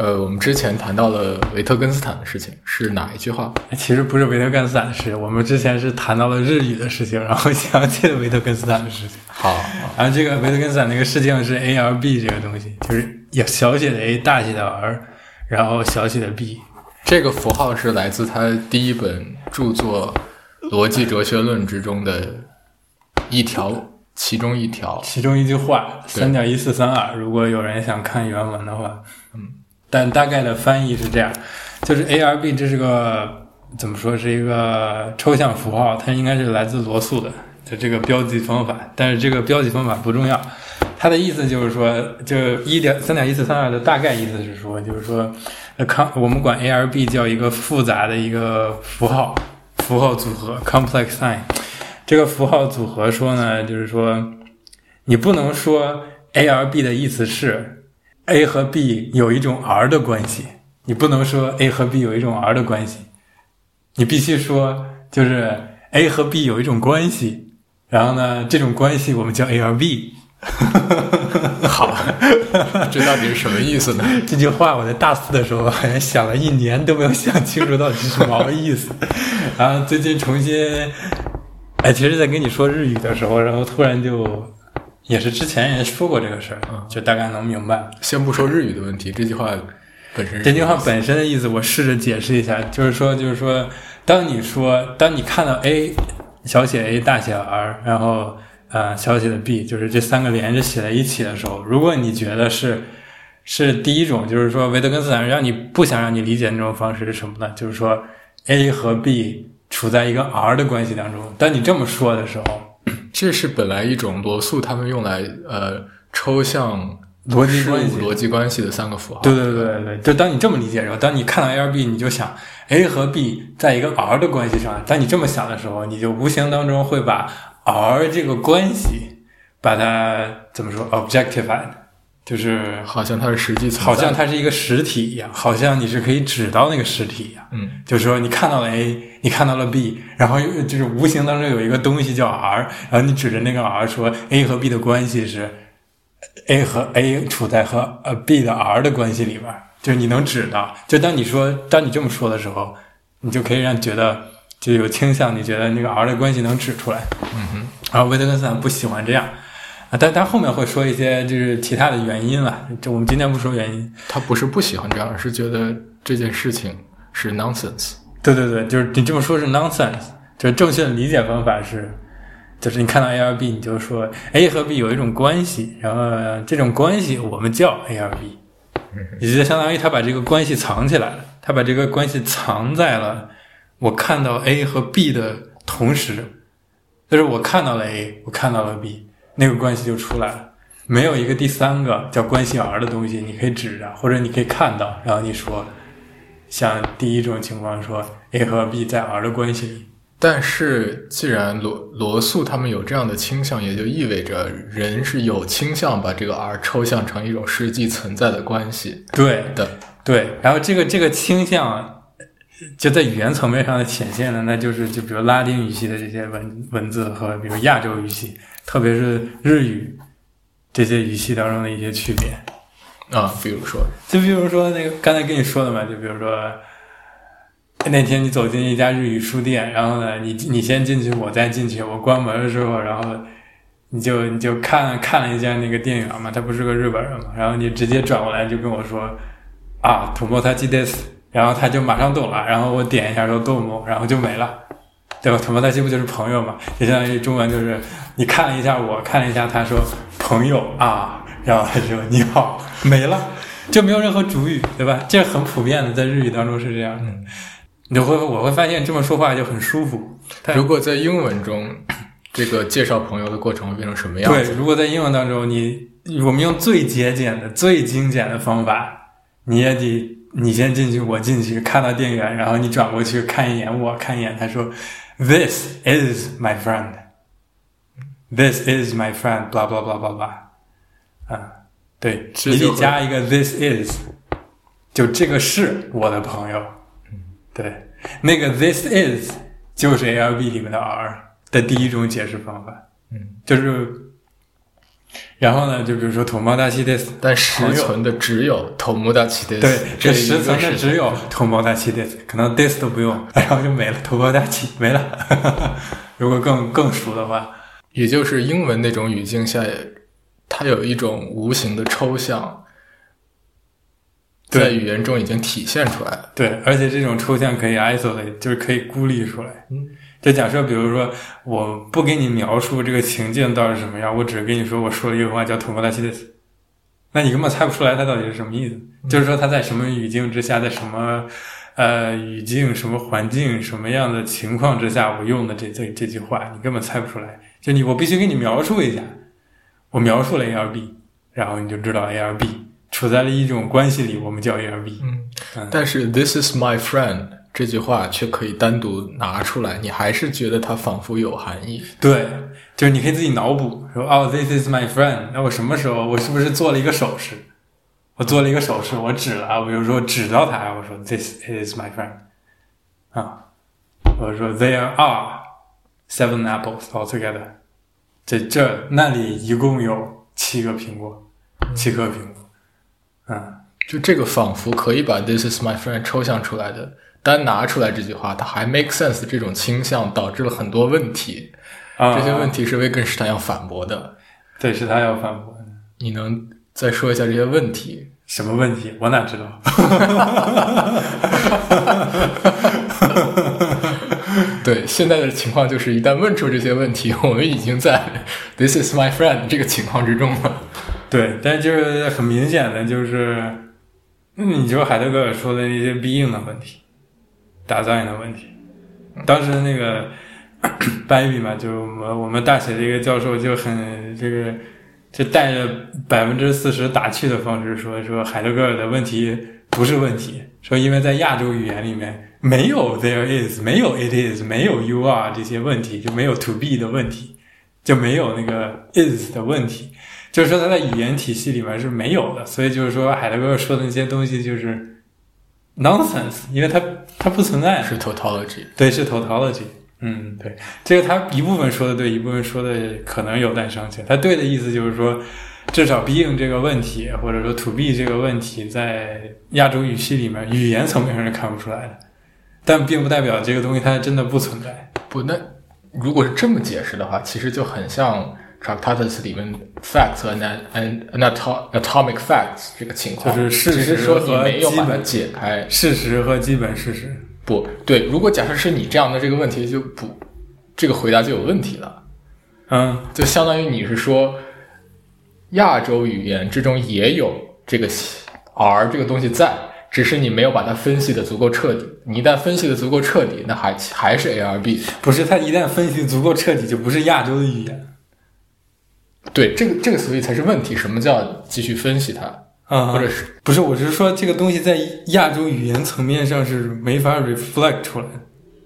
呃，我们之前谈到了维特根斯坦的事情，是哪一句话？其实不是维特根斯坦的事，我们之前是谈到了日语的事情，然后想起了维特根斯坦的事情。好，然后这个维特根斯坦那个事情是 A R B 这个东西，就是有小写的 A，大写的 R，然后小写的 B。这个符号是来自他第一本著作《逻辑哲学论》之中的一条，其中一条。其中一句话，对三点一四三二。如果有人想看原文的话，嗯，但大概的翻译是这样，就是 A R B 这是个怎么说是一个抽象符号，它应该是来自罗素的就这个标记方法，但是这个标记方法不重要。它的意思就是说，就一点三点一四三二的大概意思是说，就是说，呃，康我们管 A R B 叫一个复杂的一个符号符号组合 complex sign。这个符号组合说呢，就是说，你不能说 A R B 的意思是 A 和 B 有一种 R 的关系，你不能说 A 和 B 有一种 R 的关系，你必须说就是 A 和 B 有一种关系，然后呢，这种关系我们叫 A R B。好，这到底是什么意思呢？这句话我在大四的时候好像想了一年都没有想清楚到底是什么意思，然后最近重新，哎，其实，在跟你说日语的时候，然后突然就，也是之前也说过这个事儿，就大概能明白。先不说日语的问题，这句话本身这句话本身的意思，我试着解释一下，就是说，就是说，当你说，当你看到 A 小写 a 大写 r，然后呃小写的 b，就是这三个连着写在一起的时候，如果你觉得是是第一种，就是说维特根斯坦让你不想让你理解那种方式是什么呢？就是说 a 和 b 处在一个 r 的关系当中。当你这么说的时候，这是本来一种罗素他们用来呃抽象逻辑关系逻辑关系的三个符号。对对对对对，就当你这么理解的时候，当你看到 A 和 B，你就想 A 和 B 在一个 R 的关系上。当你这么想的时候，你就无形当中会把 R 这个关系，把它怎么说 objectified，就是好像它是实际存在好像它是一个实体一样，好像你是可以指到那个实体一样。嗯，就是说你看到了 A，你看到了 B，然后就是无形当中有一个东西叫 R，然后你指着那个 R 说 A 和 B 的关系是 A 和 A 处在和呃 B 的 R 的关系里边，就是你能指到。就当你说当你这么说的时候，你就可以让觉得就有倾向，你觉得那个 R 的关系能指出来。嗯哼，然后维特根斯坦不喜欢这样啊，但他后面会说一些就是其他的原因了。就我们今天不说原因。他不是不喜欢这样，而是觉得这件事情是 nonsense。对对对，就是你这么说是 nonsense，就是正确的理解方法是，就是你看到 A 和 B，你就说 A 和 B 有一种关系，然后这种关系我们叫 A R B，也就相当于他把这个关系藏起来了，他把这个关系藏在了我看到 A 和 B 的同时，就是我看到了 A，我看到了 B，那个关系就出来了。没有一个第三个叫关系 R 的东西，你可以指着，或者你可以看到，然后你说，像第一种情况说 A 和 B 在 R 的关系里，但是，既然罗罗素他们有这样的倾向，也就意味着人是有倾向把这个 R 抽象成一种实际存在的关系对的。对，然后这个这个倾向就在语言层面上的显现呢，那就是就比如拉丁语系的这些文文字和比如亚洲语系，特别是日语这些语系当中的一些区别。啊，比如说，就比如说那个刚才跟你说的嘛，就比如说那天你走进一家日语书店，然后呢，你你先进去，我再进去，我关门的时候，然后你就你就看看了一下那个店员嘛，他不是个日本人嘛，然后你直接转过来就跟我说啊 o t a j i des，然后他就马上懂了，然后我点一下说 domo，然后就没了。对吧 t a j i 不就是朋友嘛？就相当于中文就是你看了一下我，看了一下他说朋友啊，然后他说你好，没了，就没有任何主语，对吧？这很普遍的，在日语当中是这样的。你就会我会发现这么说话就很舒服。如果在英文中，这个介绍朋友的过程会变成什么样对，如果在英文当中，你我们用最节俭的、最精简的方法，你也得你先进去，我进去，看到店员，然后你转过去看一眼我，看一眼他说，This is my friend. This is my friend. blah blah blah blah blah. 啊，对，你得加一个 this is，就这个是我的朋友。对，那个 this is 就是 ALB 里面的 R 的第一种解释方法。嗯，就是然后呢，就比如说 tomodachi des，但实存的只有 tomodachi des，对，这实存的只有 tomodachi des，可能 des 都不用，然后就没了，tomodachi 没了。如果更更熟的话，也就是英文那种语境下，它有一种无形的抽象，在语言中已经体现出来了。对，而且这种抽象可以 isolate，就是可以孤立出来。嗯。就假设，比如说，我不给你描述这个情境到底是什么样，我只是跟你说，我说了一个话叫 “tomodachi”，那你根本猜不出来它到底是什么意思。就是说，它在什么语境之下，在什么呃语境、什么环境、什么样的情况之下，我用的这这这句话，你根本猜不出来。就你，我必须给你描述一下，我描述了 A、R、B，然后你就知道 A、R、B 处在了一种关系里，我们叫 A、R、B。嗯，但是 “This is my friend”。这句话却可以单独拿出来，你还是觉得它仿佛有含义。对，就是你可以自己脑补，说哦，This is my friend。那我什么时候，我是不是做了一个手势？我做了一个手势，我指了，我比如说指到他，我说 This is my friend。啊，我说 There are seven apples altogether。这这那里一共有七个苹果，七颗苹果。嗯，就这个仿佛可以把 This is my friend 抽象出来的。单拿出来这句话，它还 make sense 这种倾向导致了很多问题，啊这些问题是维根斯坦要反驳的。对，是他要反驳的。你能再说一下这些问题？什么问题？我哪知道？对，现在的情况就是，一旦问出这些问题，我们已经在 "This is my friend" 这个情况之中了。对，但就是很明显的就是，你就海德格尔说的那些必应的问题。打造的问题，当时那个 班语嘛，就我们我们大学的一个教授就很这个，就带着百分之四十打趣的方式说说海德格尔的问题不是问题，说因为在亚洲语言里面没有 there is，没有 it is，没有 you are 这些问题，就没有 to be 的问题，就没有那个 is 的问题，就是说他在语言体系里面是没有的，所以就是说海德格尔说的那些东西就是。nonsense，因为它它不存在。是 tautology，对，是 tautology。嗯，对，这个他一部分说的对，一部分说的可能有待商榷。他对的意思就是说，至少 being 这个问题，或者说 to be 这个问题，在亚洲语系里面，语言层面上是看不出来的，但并不代表这个东西它真的不存在。不，那如果是这么解释的话，其实就很像。Tractatus 里面 facts 和 and and atomic facts 这个情况，就是事实和基本解开事实和基本事实。不对，如果假设是你这样的这个问题，就不这个回答就有问题了。嗯，就相当于你是说亚洲语言之中也有这个 r 这个东西在，只是你没有把它分析的足够彻底。你一旦分析的足够彻底，那还还是 a r b。不是，它一旦分析足够彻底，就不是亚洲的语言。对，这个这个所以才是问题。什么叫继续分析它？啊，或者是不是？我是说，这个东西在亚洲语言层面上是没法 reflect 出来，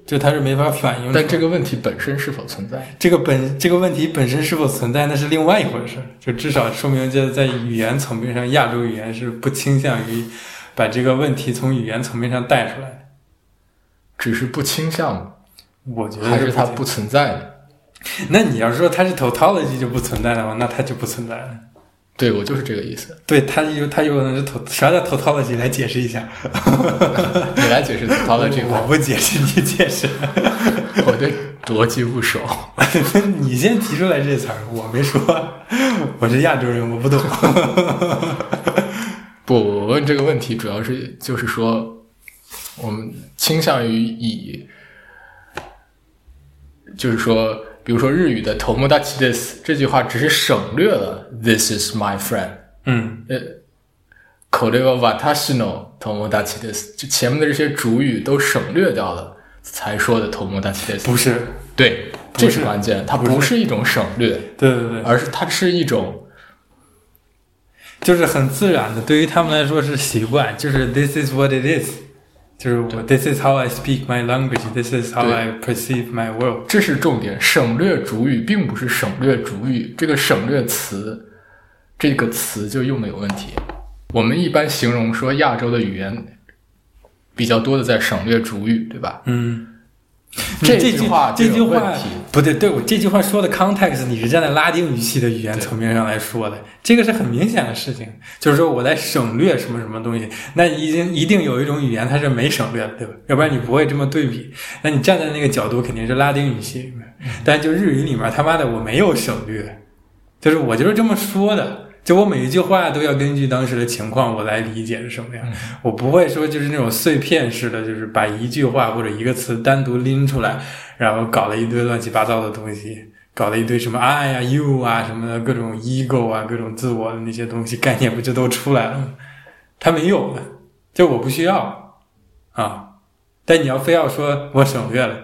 就它是没法反映。但这个问题本身是否存在？这个本这个问题本身是否存在，那是另外一回事。就至少说明，就在语言层面上，亚洲语言是不倾向于把这个问题从语言层面上带出来，只是不倾向。我觉得还是它不存在的。那你要说它是 tautology 就不存在的话，那它就不存在了。对我就是这个意思。对，他有他有可能是啥叫 tautology 来解释一下。你来解释 tautology，我不解释，你解释。我对逻辑不熟。你先提出来这词儿，我没说。我是亚洲人，我不懂。不，我问这个问题主要是就是说，我们倾向于以。就是说，比如说日语的 “tomodachi des” 这句话只是省略了 “this is my friend”。嗯，呃，口这个 “watashi no tomodachi des”，就前面的这些主语都省略掉了，才说的 “tomodachi des”。不是，对，这是关键，它不是一种省略，对对对，而是它是一种，就是很自然的，对于他们来说是习惯，就是 “this is what it is”。就是我，This is how I speak my language. This is how I perceive my world. 这是重点。省略主语并不是省略主语，这个省略词，这个词就用的有问题。我们一般形容说亚洲的语言比较多的在省略主语，对吧？嗯，这句话这句话不对，对我这句话说的 context，你是站在拉丁语系的语言层面上来说的，这个是很明显的事情。就是说我在省略什么什么东西，那已经一定有一种语言它是没省略的，对吧？要不然你不会这么对比。那你站在那个角度，肯定是拉丁语系里面，但就日语里面，他妈的我没有省略，就是我就是这么说的。就我每一句话都要根据当时的情况，我来理解是什么样。我不会说就是那种碎片式的，就是把一句话或者一个词单独拎出来，然后搞了一堆乱七八糟的东西，搞了一堆什么 I 呀、you 啊什么的各种 ego 啊、各种自我的那些东西概念，不就都出来了吗？他没有的，就我不需要啊。但你要非要说我省略了，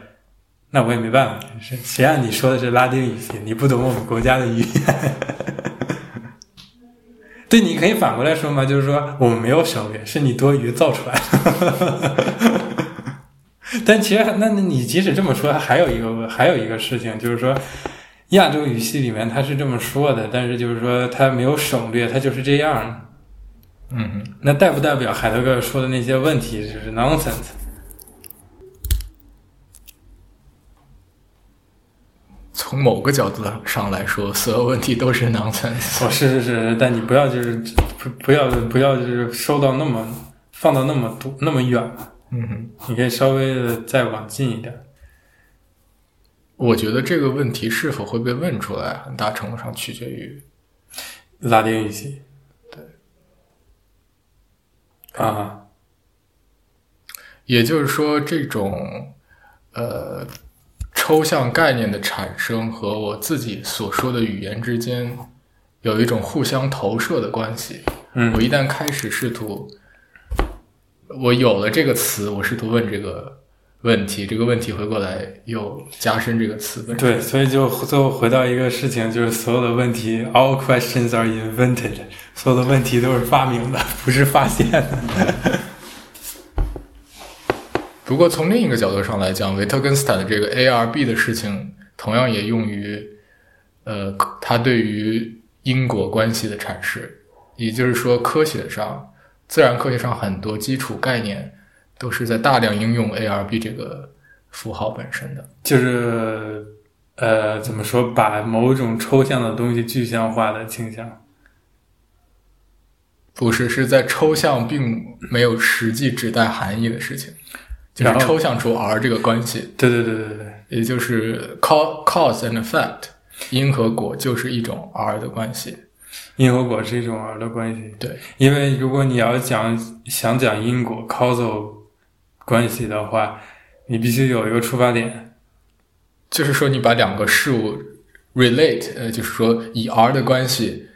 那我也没办法。谁让你说的是拉丁语系？你不懂我们国家的语言。对，你可以反过来说嘛，就是说我们没有省略，是你多余造出来的。但其实，那那你即使这么说，还有一个还有一个事情，就是说亚洲语系里面他是这么说的，但是就是说他没有省略，他就是这样。嗯，那代不代表海德格尔说的那些问题就是 nonsense？从某个角度上来说，所有问题都是 nonsense。哦，是是是，但你不要就是不不要不要就是收到那么放到那么多那么远嘛，嗯哼，你可以稍微的再往近一点。我觉得这个问题是否会被问出来，很大程度上取决于拉丁语系，对啊，也就是说，这种呃抽象概念的产生和我自己所说的语言之间有一种互相投射的关系。嗯我一旦开始试图，我有了这个词，我试图问这个问题，这个问题回过来又加深这个词本身。对，所以就最后回到一个事情，就是所有的问题，all questions are invented，所有的问题都是发明的，不是发现的。不过从另一个角度上来讲，维特根斯坦的这个 A R B 的事情，同样也用于，呃，他对于因果关系的阐释。也就是说，科学上、自然科学上很多基础概念都是在大量应用 A R B 这个符号本身的。就是呃，怎么说，把某种抽象的东西具象化的倾向。不是，是在抽象并没有实际指代含义的事情，就是抽象出 R 这个关系，对对对对对，也就是 cause cause and effect，因和果就是一种 R 的关系。因和果是一种 R 的关系。对，因为如果你要讲想讲因果 causal 关系的话，你必须有一个出发点。就是说你把两个事物 relate，呃，就是说以 R 的关系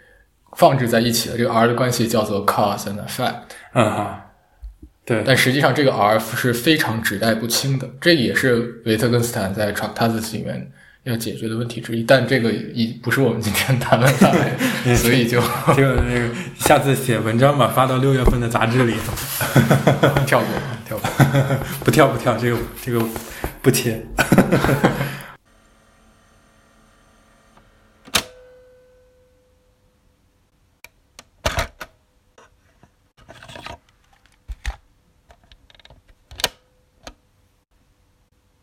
放置在一起的，这个 R 的关系叫做 cause and effect。嗯哈，对，但实际上这个 R F 是非常指代不清的，这也是维特根斯坦在 Tractatus 里面要解决的问题之一。但这个已不是我们今天谈论范围，所以就 这个那个下次写文章吧，发到六月份的杂志里。跳过，跳过。不跳不跳，这个这个不切。